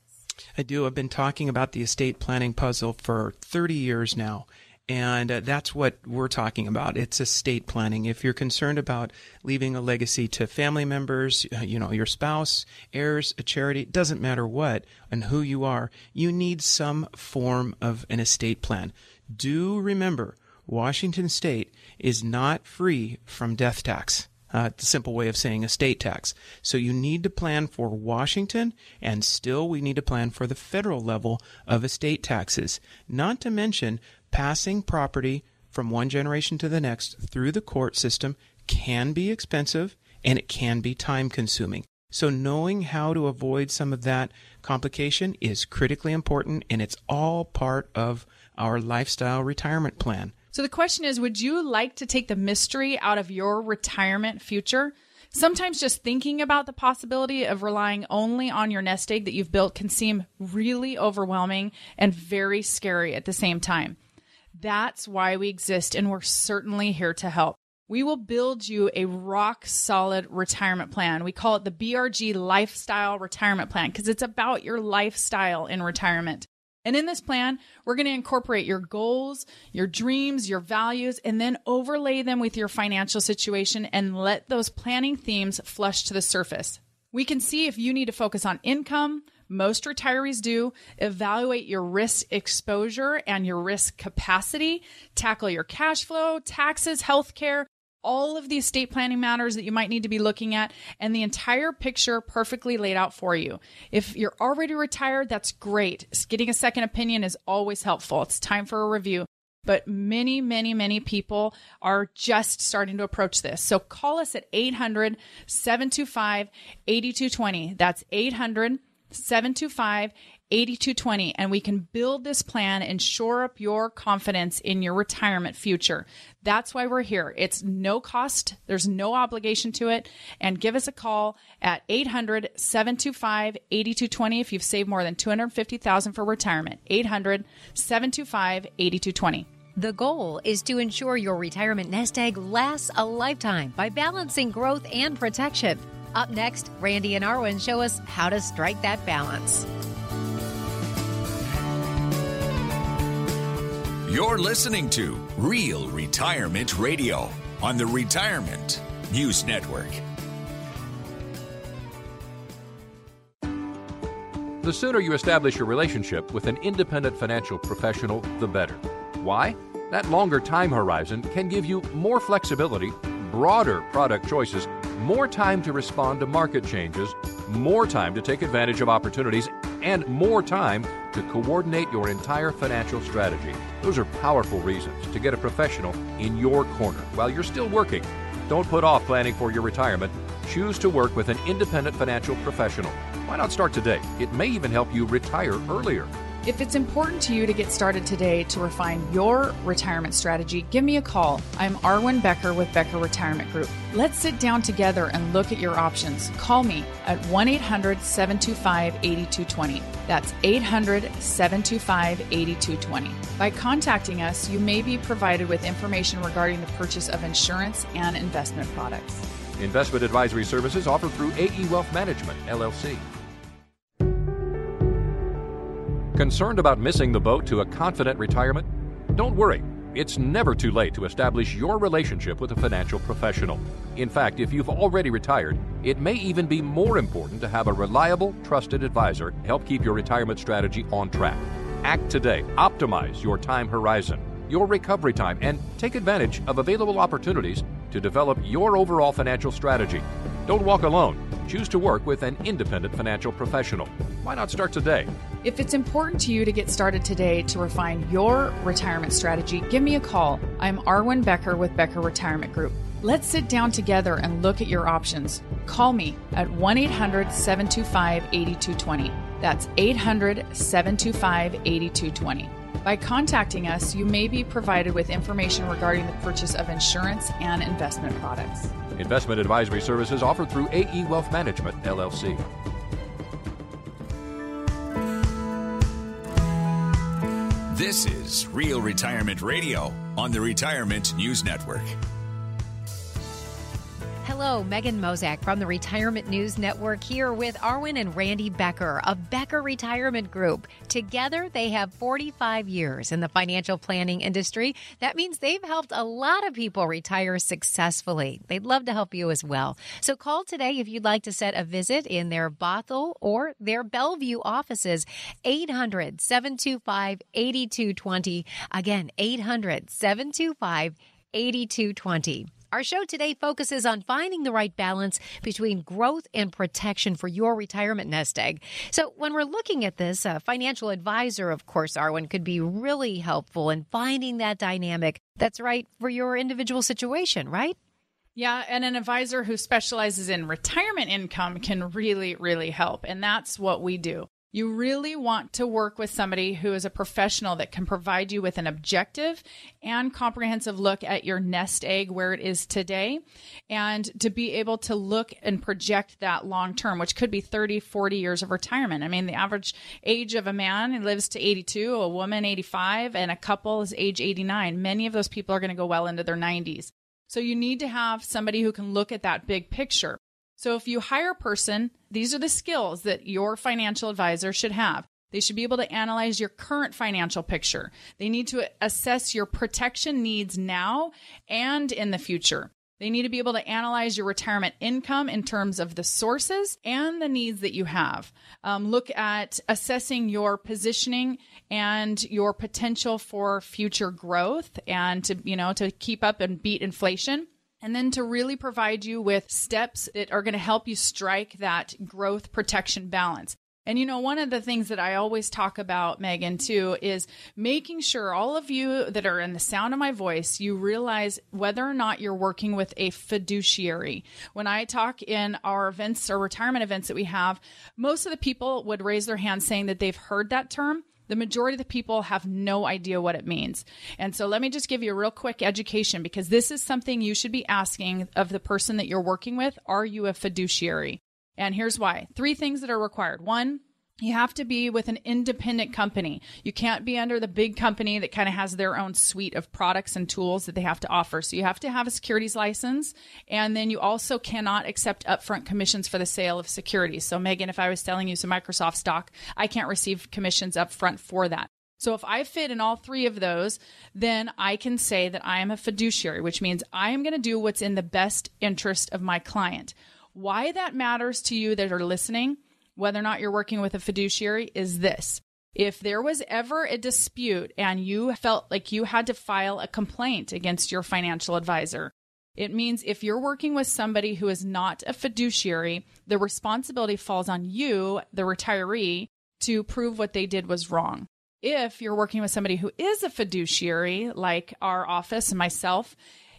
I do. I've been talking about the estate planning puzzle for 30 years now. And uh, that's what we're talking about. It's estate planning. If you're concerned about leaving a legacy to family members, uh, you know, your spouse, heirs, a charity, doesn't matter what and who you are, you need some form of an estate plan. Do remember, Washington state is not free from death tax. Uh, the simple way of saying estate tax. So you need to plan for Washington, and still we need to plan for the federal level of estate taxes. Not to mention passing property from one generation to the next through the court system can be expensive and it can be time consuming. So knowing how to avoid some of that complication is critically important and it's all part of our lifestyle retirement plan. So the question is Would you like to take the mystery out of your retirement future? Sometimes just thinking about the possibility of relying only on your nest egg that you've built can seem really overwhelming and very scary at the same time. That's why we exist, and we're certainly here to help. We will build you a rock solid retirement plan. We call it the BRG Lifestyle Retirement Plan because it's about your lifestyle in retirement. And in this plan, we're going to incorporate your goals, your dreams, your values, and then overlay them with your financial situation and let those planning themes flush to the surface. We can see if you need to focus on income. Most retirees do. Evaluate your risk exposure and your risk capacity. Tackle your cash flow, taxes, healthcare, all of the estate planning matters that you might need to be looking at and the entire picture perfectly laid out for you. If you're already retired, that's great. Getting a second opinion is always helpful. It's time for a review. But many, many, many people are just starting to approach this. So call us at 800 725 8220. That's 800 725 8220 and we can build this plan and shore up your confidence in your retirement future. That's why we're here. It's no cost, there's no obligation to it. And give us a call at 800 725 8220 if you've saved more than 250000 for retirement. 800 725 8220. The goal is to ensure your retirement nest egg lasts a lifetime by balancing growth and protection. Up next, Randy and Arwen show us how to strike that balance. You're listening to Real Retirement Radio on the Retirement News Network. The sooner you establish your relationship with an independent financial professional, the better. Why? That longer time horizon can give you more flexibility, broader product choices, more time to respond to market changes, more time to take advantage of opportunities, and more time to coordinate your entire financial strategy. Those are powerful reasons to get a professional in your corner while you're still working. Don't put off planning for your retirement. Choose to work with an independent financial professional. Why not start today? It may even help you retire earlier. If it's important to you to get started today to refine your retirement strategy, give me a call. I'm Arwen Becker with Becker Retirement Group. Let's sit down together and look at your options. Call me at 1 800 725 8220. That's 800 725 8220. By contacting us, you may be provided with information regarding the purchase of insurance and investment products. Investment advisory services offered through AE Wealth Management, LLC. Concerned about missing the boat to a confident retirement? Don't worry. It's never too late to establish your relationship with a financial professional. In fact, if you've already retired, it may even be more important to have a reliable, trusted advisor help keep your retirement strategy on track. Act today. Optimize your time horizon, your recovery time, and take advantage of available opportunities to develop your overall financial strategy. Don't walk alone. Choose to work with an independent financial professional. Why not start today? If it's important to you to get started today to refine your retirement strategy, give me a call. I'm Arwen Becker with Becker Retirement Group. Let's sit down together and look at your options. Call me at 1 800 725 8220. That's 800 725 8220. By contacting us, you may be provided with information regarding the purchase of insurance and investment products. Investment advisory services offered through AE Wealth Management, LLC. This is Real Retirement Radio on the Retirement News Network. Hello, Megan Mozak from the Retirement News Network here with Arwen and Randy Becker of Becker Retirement Group. Together, they have 45 years in the financial planning industry. That means they've helped a lot of people retire successfully. They'd love to help you as well. So call today if you'd like to set a visit in their Bothell or their Bellevue offices. 800 725 8220. Again, 800 725 8220. Our show today focuses on finding the right balance between growth and protection for your retirement nest egg. So, when we're looking at this, a financial advisor, of course, Arwen, could be really helpful in finding that dynamic that's right for your individual situation, right? Yeah, and an advisor who specializes in retirement income can really, really help. And that's what we do. You really want to work with somebody who is a professional that can provide you with an objective and comprehensive look at your nest egg where it is today and to be able to look and project that long term, which could be 30, 40 years of retirement. I mean, the average age of a man lives to 82, a woman 85, and a couple is age 89. Many of those people are going to go well into their 90s. So you need to have somebody who can look at that big picture. So if you hire a person, these are the skills that your financial advisor should have. They should be able to analyze your current financial picture. They need to assess your protection needs now and in the future. They need to be able to analyze your retirement income in terms of the sources and the needs that you have. Um, look at assessing your positioning and your potential for future growth and to, you know, to keep up and beat inflation and then to really provide you with steps that are going to help you strike that growth protection balance. And you know, one of the things that I always talk about, Megan, too, is making sure all of you that are in the sound of my voice, you realize whether or not you're working with a fiduciary. When I talk in our events or retirement events that we have, most of the people would raise their hand saying that they've heard that term the majority of the people have no idea what it means. And so let me just give you a real quick education because this is something you should be asking of the person that you're working with. Are you a fiduciary? And here's why. Three things that are required. One, you have to be with an independent company. You can't be under the big company that kind of has their own suite of products and tools that they have to offer. So you have to have a securities license. And then you also cannot accept upfront commissions for the sale of securities. So, Megan, if I was selling you some Microsoft stock, I can't receive commissions upfront for that. So if I fit in all three of those, then I can say that I am a fiduciary, which means I am going to do what's in the best interest of my client. Why that matters to you that are listening whether or not you're working with a fiduciary is this. If there was ever a dispute and you felt like you had to file a complaint against your financial advisor, it means if you're working with somebody who is not a fiduciary, the responsibility falls on you, the retiree, to prove what they did was wrong. If you're working with somebody who is a fiduciary, like our office and myself,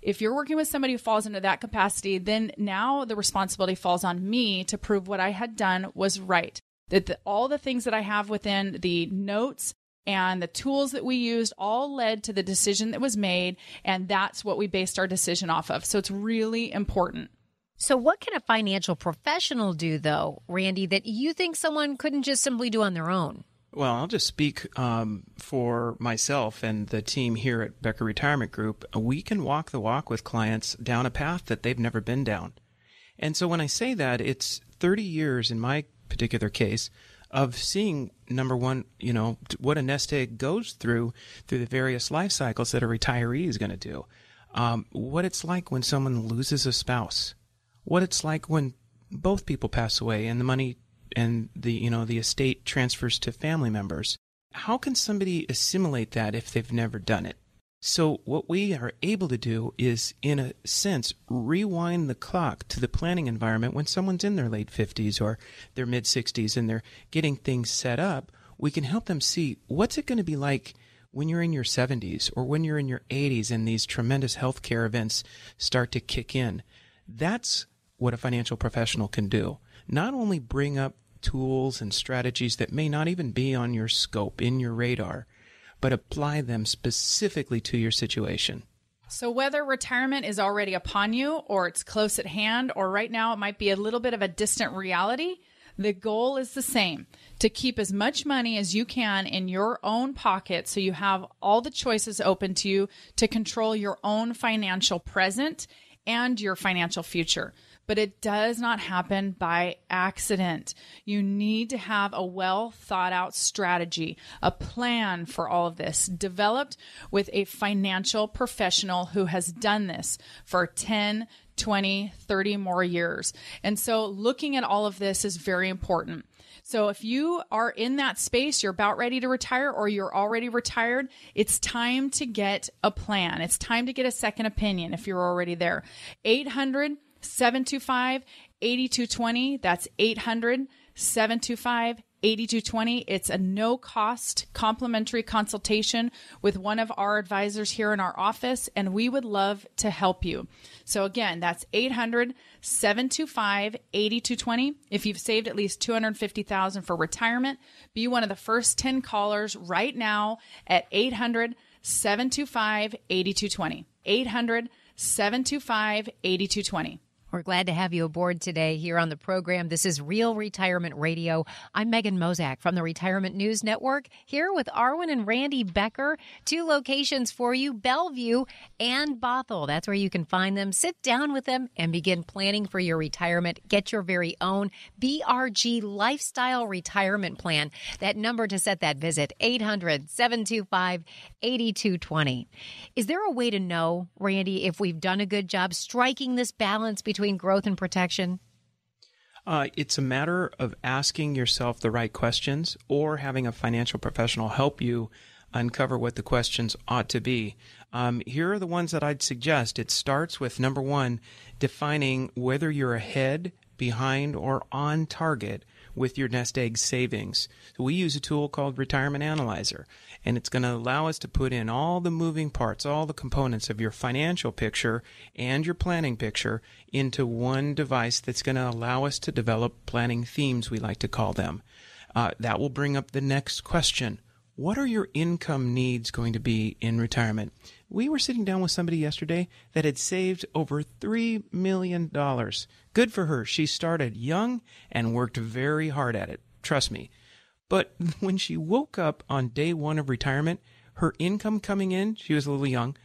if you're working with somebody who falls into that capacity, then now the responsibility falls on me to prove what I had done was right. That the, all the things that I have within the notes and the tools that we used all led to the decision that was made. And that's what we based our decision off of. So it's really important. So, what can a financial professional do, though, Randy, that you think someone couldn't just simply do on their own? Well, I'll just speak um, for myself and the team here at Becker Retirement Group. We can walk the walk with clients down a path that they've never been down. And so when I say that, it's 30 years in my particular case of seeing number one, you know, what a nest egg goes through through the various life cycles that a retiree is going to do. Um, what it's like when someone loses a spouse, what it's like when both people pass away and the money and the you know the estate transfers to family members how can somebody assimilate that if they've never done it? So what we are able to do is in a sense rewind the clock to the planning environment when someone's in their late 50s or their mid 60s and they're getting things set up. We can help them see what's it going to be like when you're in your 70s or when you're in your 80s and these tremendous healthcare events start to kick in. That's what a financial professional can do not only bring up tools and strategies that may not even be on your scope, in your radar, but apply them specifically to your situation. So, whether retirement is already upon you, or it's close at hand, or right now it might be a little bit of a distant reality, the goal is the same to keep as much money as you can in your own pocket so you have all the choices open to you to control your own financial present and your financial future. But it does not happen by accident. You need to have a well thought out strategy, a plan for all of this, developed with a financial professional who has done this for 10, 20, 30 more years. And so looking at all of this is very important. So if you are in that space, you're about ready to retire or you're already retired, it's time to get a plan. It's time to get a second opinion if you're already there. 800 725 8220. That's 800 725 8220. It's a no cost complimentary consultation with one of our advisors here in our office, and we would love to help you. So, again, that's 800 725 8220. If you've saved at least 250000 for retirement, be one of the first 10 callers right now at 800 725 8220. 800 725 8220. We're glad to have you aboard today here on the program. This is Real Retirement Radio. I'm Megan Mozak from the Retirement News Network here with Arwen and Randy Becker. Two locations for you, Bellevue and Bothell. That's where you can find them. Sit down with them and begin planning for your retirement. Get your very own BRG Lifestyle Retirement Plan. That number to set that visit, 800 725 8220. Is there a way to know, Randy, if we've done a good job striking this balance between between growth and protection? Uh, it's a matter of asking yourself the right questions or having a financial professional help you uncover what the questions ought to be. Um, here are the ones that I'd suggest. It starts with number one, defining whether you're ahead, behind, or on target with your nest egg savings. So we use a tool called Retirement Analyzer and it's going to allow us to put in all the moving parts, all the components of your financial picture and your planning picture into one device that's going to allow us to develop planning themes, we like to call them. Uh, that will bring up the next question. What are your income needs going to be in retirement? We were sitting down with somebody yesterday that had saved over $3 million. Good for her. She started young and worked very hard at it. Trust me. But when she woke up on day one of retirement, her income coming in, she was a little young,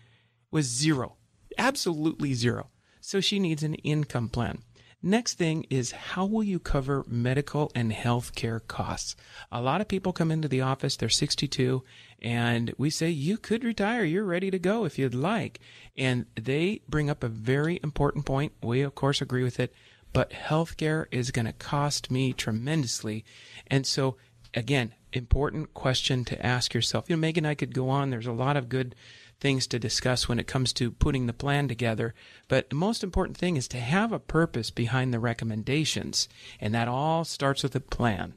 was zero. Absolutely zero. So she needs an income plan. Next thing is how will you cover medical and health care costs? A lot of people come into the office, they're 62, and we say, you could retire. You're ready to go if you'd like. And they bring up a very important point. We, of course, agree with it, but healthcare is going to cost me tremendously. And so again, important question to ask yourself. You know, Megan I could go on. There's a lot of good things to discuss when it comes to putting the plan together. But the most important thing is to have a purpose behind the recommendations. And that all starts with a plan.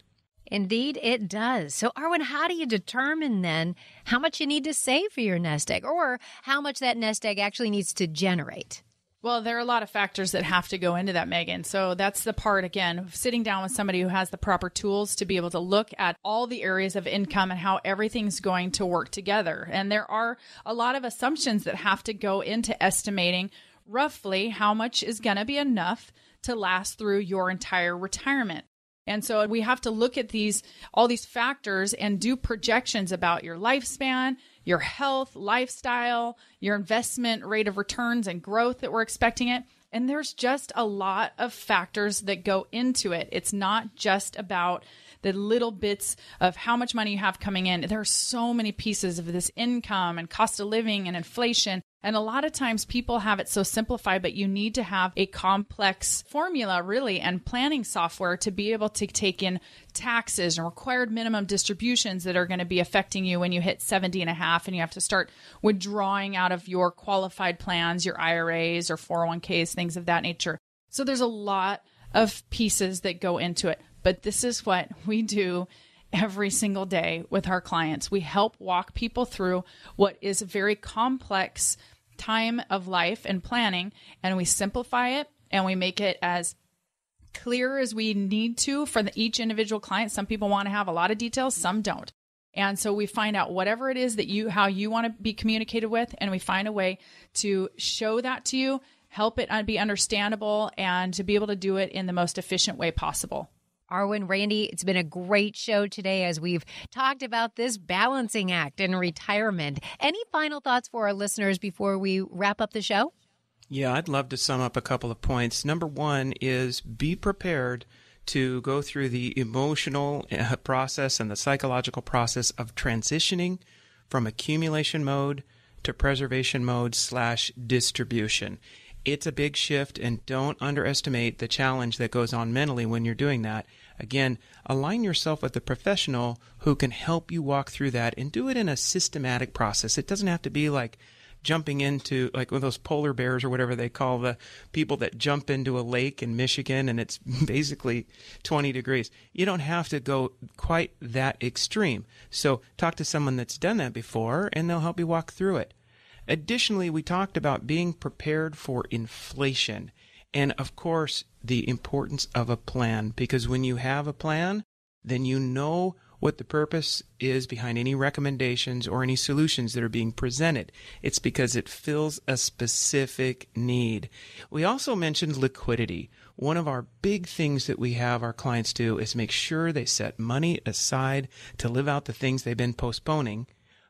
Indeed, it does. So, Arwen, how do you determine then how much you need to save for your nest egg or how much that nest egg actually needs to generate? Well, there are a lot of factors that have to go into that, Megan. So that's the part, again, of sitting down with somebody who has the proper tools to be able to look at all the areas of income and how everything's going to work together. And there are a lot of assumptions that have to go into estimating roughly how much is going to be enough to last through your entire retirement. And so we have to look at these, all these factors and do projections about your lifespan, your health, lifestyle, your investment rate of returns and growth that we're expecting it. And there's just a lot of factors that go into it. It's not just about the little bits of how much money you have coming in. There are so many pieces of this income and cost of living and inflation and a lot of times people have it so simplified, but you need to have a complex formula, really, and planning software to be able to take in taxes and required minimum distributions that are going to be affecting you when you hit 70 and a half and you have to start withdrawing out of your qualified plans, your IRAs or 401ks, things of that nature. So there's a lot of pieces that go into it. But this is what we do every single day with our clients. We help walk people through what is a very complex time of life and planning, and we simplify it and we make it as clear as we need to for the, each individual client. Some people want to have a lot of details, some don't. And so we find out whatever it is that you, how you want to be communicated with, and we find a way to show that to you, help it be understandable, and to be able to do it in the most efficient way possible. Arwen, Randy, it's been a great show today as we've talked about this balancing act in retirement. Any final thoughts for our listeners before we wrap up the show? Yeah, I'd love to sum up a couple of points. Number one is be prepared to go through the emotional uh, process and the psychological process of transitioning from accumulation mode to preservation mode slash distribution. It's a big shift, and don't underestimate the challenge that goes on mentally when you're doing that. Again, align yourself with a professional who can help you walk through that and do it in a systematic process. It doesn't have to be like jumping into like those polar bears or whatever they call the people that jump into a lake in Michigan and it's basically 20 degrees. You don't have to go quite that extreme. So talk to someone that's done that before and they'll help you walk through it. Additionally, we talked about being prepared for inflation. And of course, the importance of a plan, because when you have a plan, then you know what the purpose is behind any recommendations or any solutions that are being presented. It's because it fills a specific need. We also mentioned liquidity. One of our big things that we have our clients do is make sure they set money aside to live out the things they've been postponing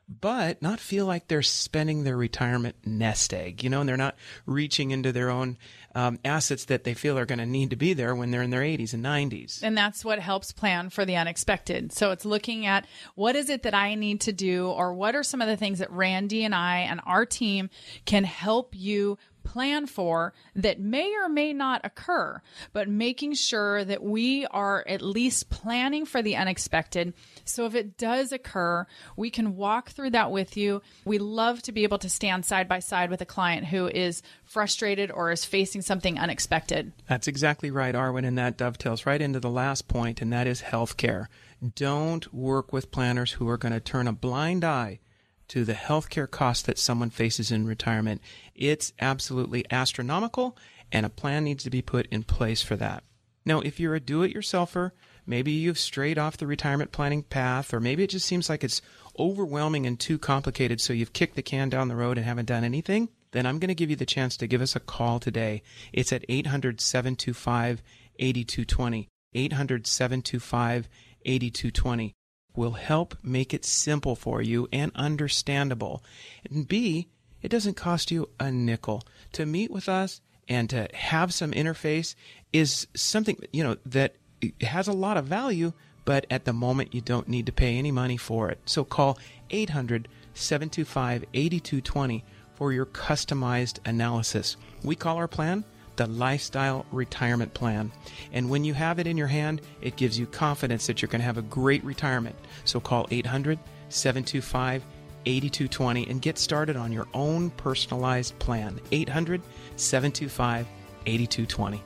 but not feel like they're spending their retirement nest egg, you know, and they're not reaching into their own um, assets that they feel are going to need to be there when they're in their 80s and 90s. And that's what helps plan for the unexpected. So it's looking at what is it that I need to do, or what are some of the things that Randy and I and our team can help you plan for that may or may not occur, but making sure that we are at least planning for the unexpected. So if it does occur, we can walk through that with you. We love to be able to stand side by side with a client who is frustrated or is facing something unexpected. That's exactly right, Arwen, and that dovetails right into the last point, and that is healthcare. Don't work with planners who are going to turn a blind eye to the healthcare cost that someone faces in retirement. It's absolutely astronomical, and a plan needs to be put in place for that. Now, if you're a do it yourselfer, maybe you've strayed off the retirement planning path, or maybe it just seems like it's overwhelming and too complicated, so you've kicked the can down the road and haven't done anything, then I'm going to give you the chance to give us a call today. It's at 800 725 8220. 800 725 8220 will help make it simple for you and understandable. And B, it doesn't cost you a nickel. To meet with us and to have some interface is something, you know, that has a lot of value, but at the moment you don't need to pay any money for it. So call 800 725 8220 for your customized analysis. We call our plan the Lifestyle Retirement Plan. And when you have it in your hand, it gives you confidence that you're going to have a great retirement. So call 800 725 8220 and get started on your own personalized plan. 800 725 8220.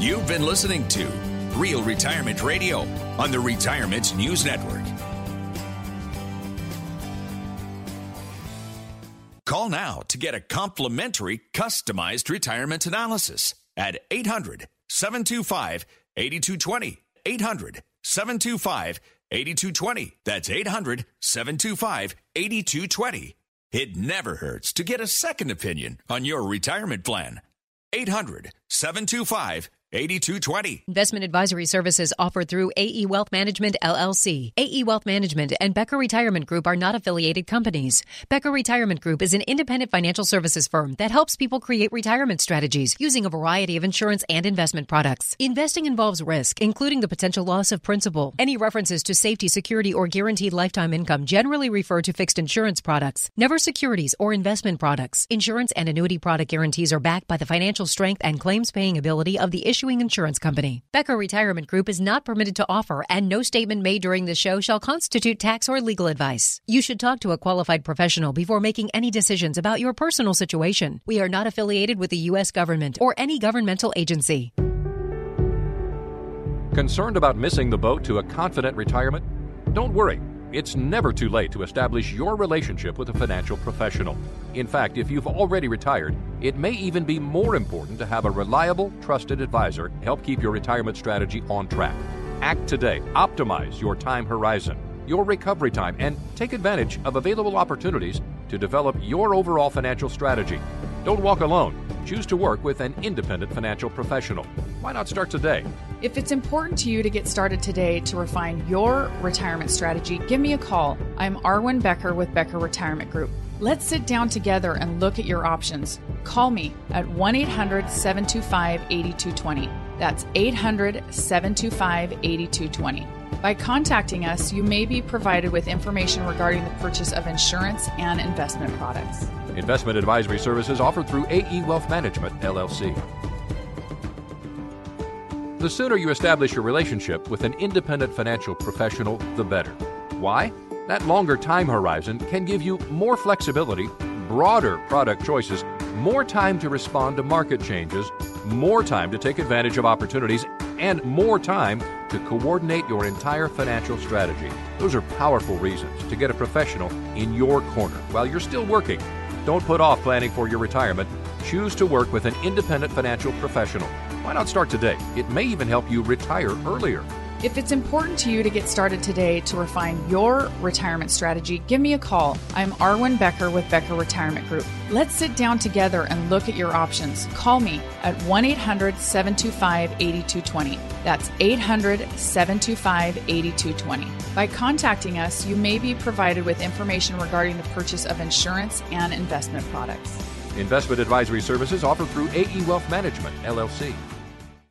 You've been listening to Real Retirement Radio on the Retirement News Network. Call now to get a complimentary customized retirement analysis at 800 725 8220. 800 725 8220. That's 800 725 8220. It never hurts to get a second opinion on your retirement plan. 800 725 8220. Investment advisory services offered through AE Wealth Management LLC. AE Wealth Management and Becker Retirement Group are not affiliated companies. Becker Retirement Group is an independent financial services firm that helps people create retirement strategies using a variety of insurance and investment products. Investing involves risk, including the potential loss of principal. Any references to safety, security, or guaranteed lifetime income generally refer to fixed insurance products, never securities or investment products. Insurance and annuity product guarantees are backed by the financial strength and claims paying ability of the issuer issuing insurance company. Becker Retirement Group is not permitted to offer, and no statement made during the show shall constitute tax or legal advice. You should talk to a qualified professional before making any decisions about your personal situation. We are not affiliated with the U.S. government or any governmental agency. Concerned about missing the boat to a confident retirement? Don't worry. It's never too late to establish your relationship with a financial professional. In fact, if you've already retired, it may even be more important to have a reliable, trusted advisor help keep your retirement strategy on track. Act today. Optimize your time horizon, your recovery time, and take advantage of available opportunities to develop your overall financial strategy. Don't walk alone. Choose to work with an independent financial professional. Why not start today? If it's important to you to get started today to refine your retirement strategy, give me a call. I'm Arwen Becker with Becker Retirement Group. Let's sit down together and look at your options. Call me at 1 800 725 8220. That's 800 725 8220. By contacting us, you may be provided with information regarding the purchase of insurance and investment products. Investment advisory services offered through AE Wealth Management, LLC. The sooner you establish your relationship with an independent financial professional, the better. Why? That longer time horizon can give you more flexibility, broader product choices, more time to respond to market changes, more time to take advantage of opportunities, and more time to coordinate your entire financial strategy. Those are powerful reasons to get a professional in your corner while you're still working. Don't put off planning for your retirement. Choose to work with an independent financial professional. Why not start today? It may even help you retire earlier. If it's important to you to get started today to refine your retirement strategy, give me a call. I'm Arwen Becker with Becker Retirement Group. Let's sit down together and look at your options. Call me at 1 800 725 8220. That's 800 725 8220. By contacting us, you may be provided with information regarding the purchase of insurance and investment products. Investment advisory services offered through AE Wealth Management, LLC.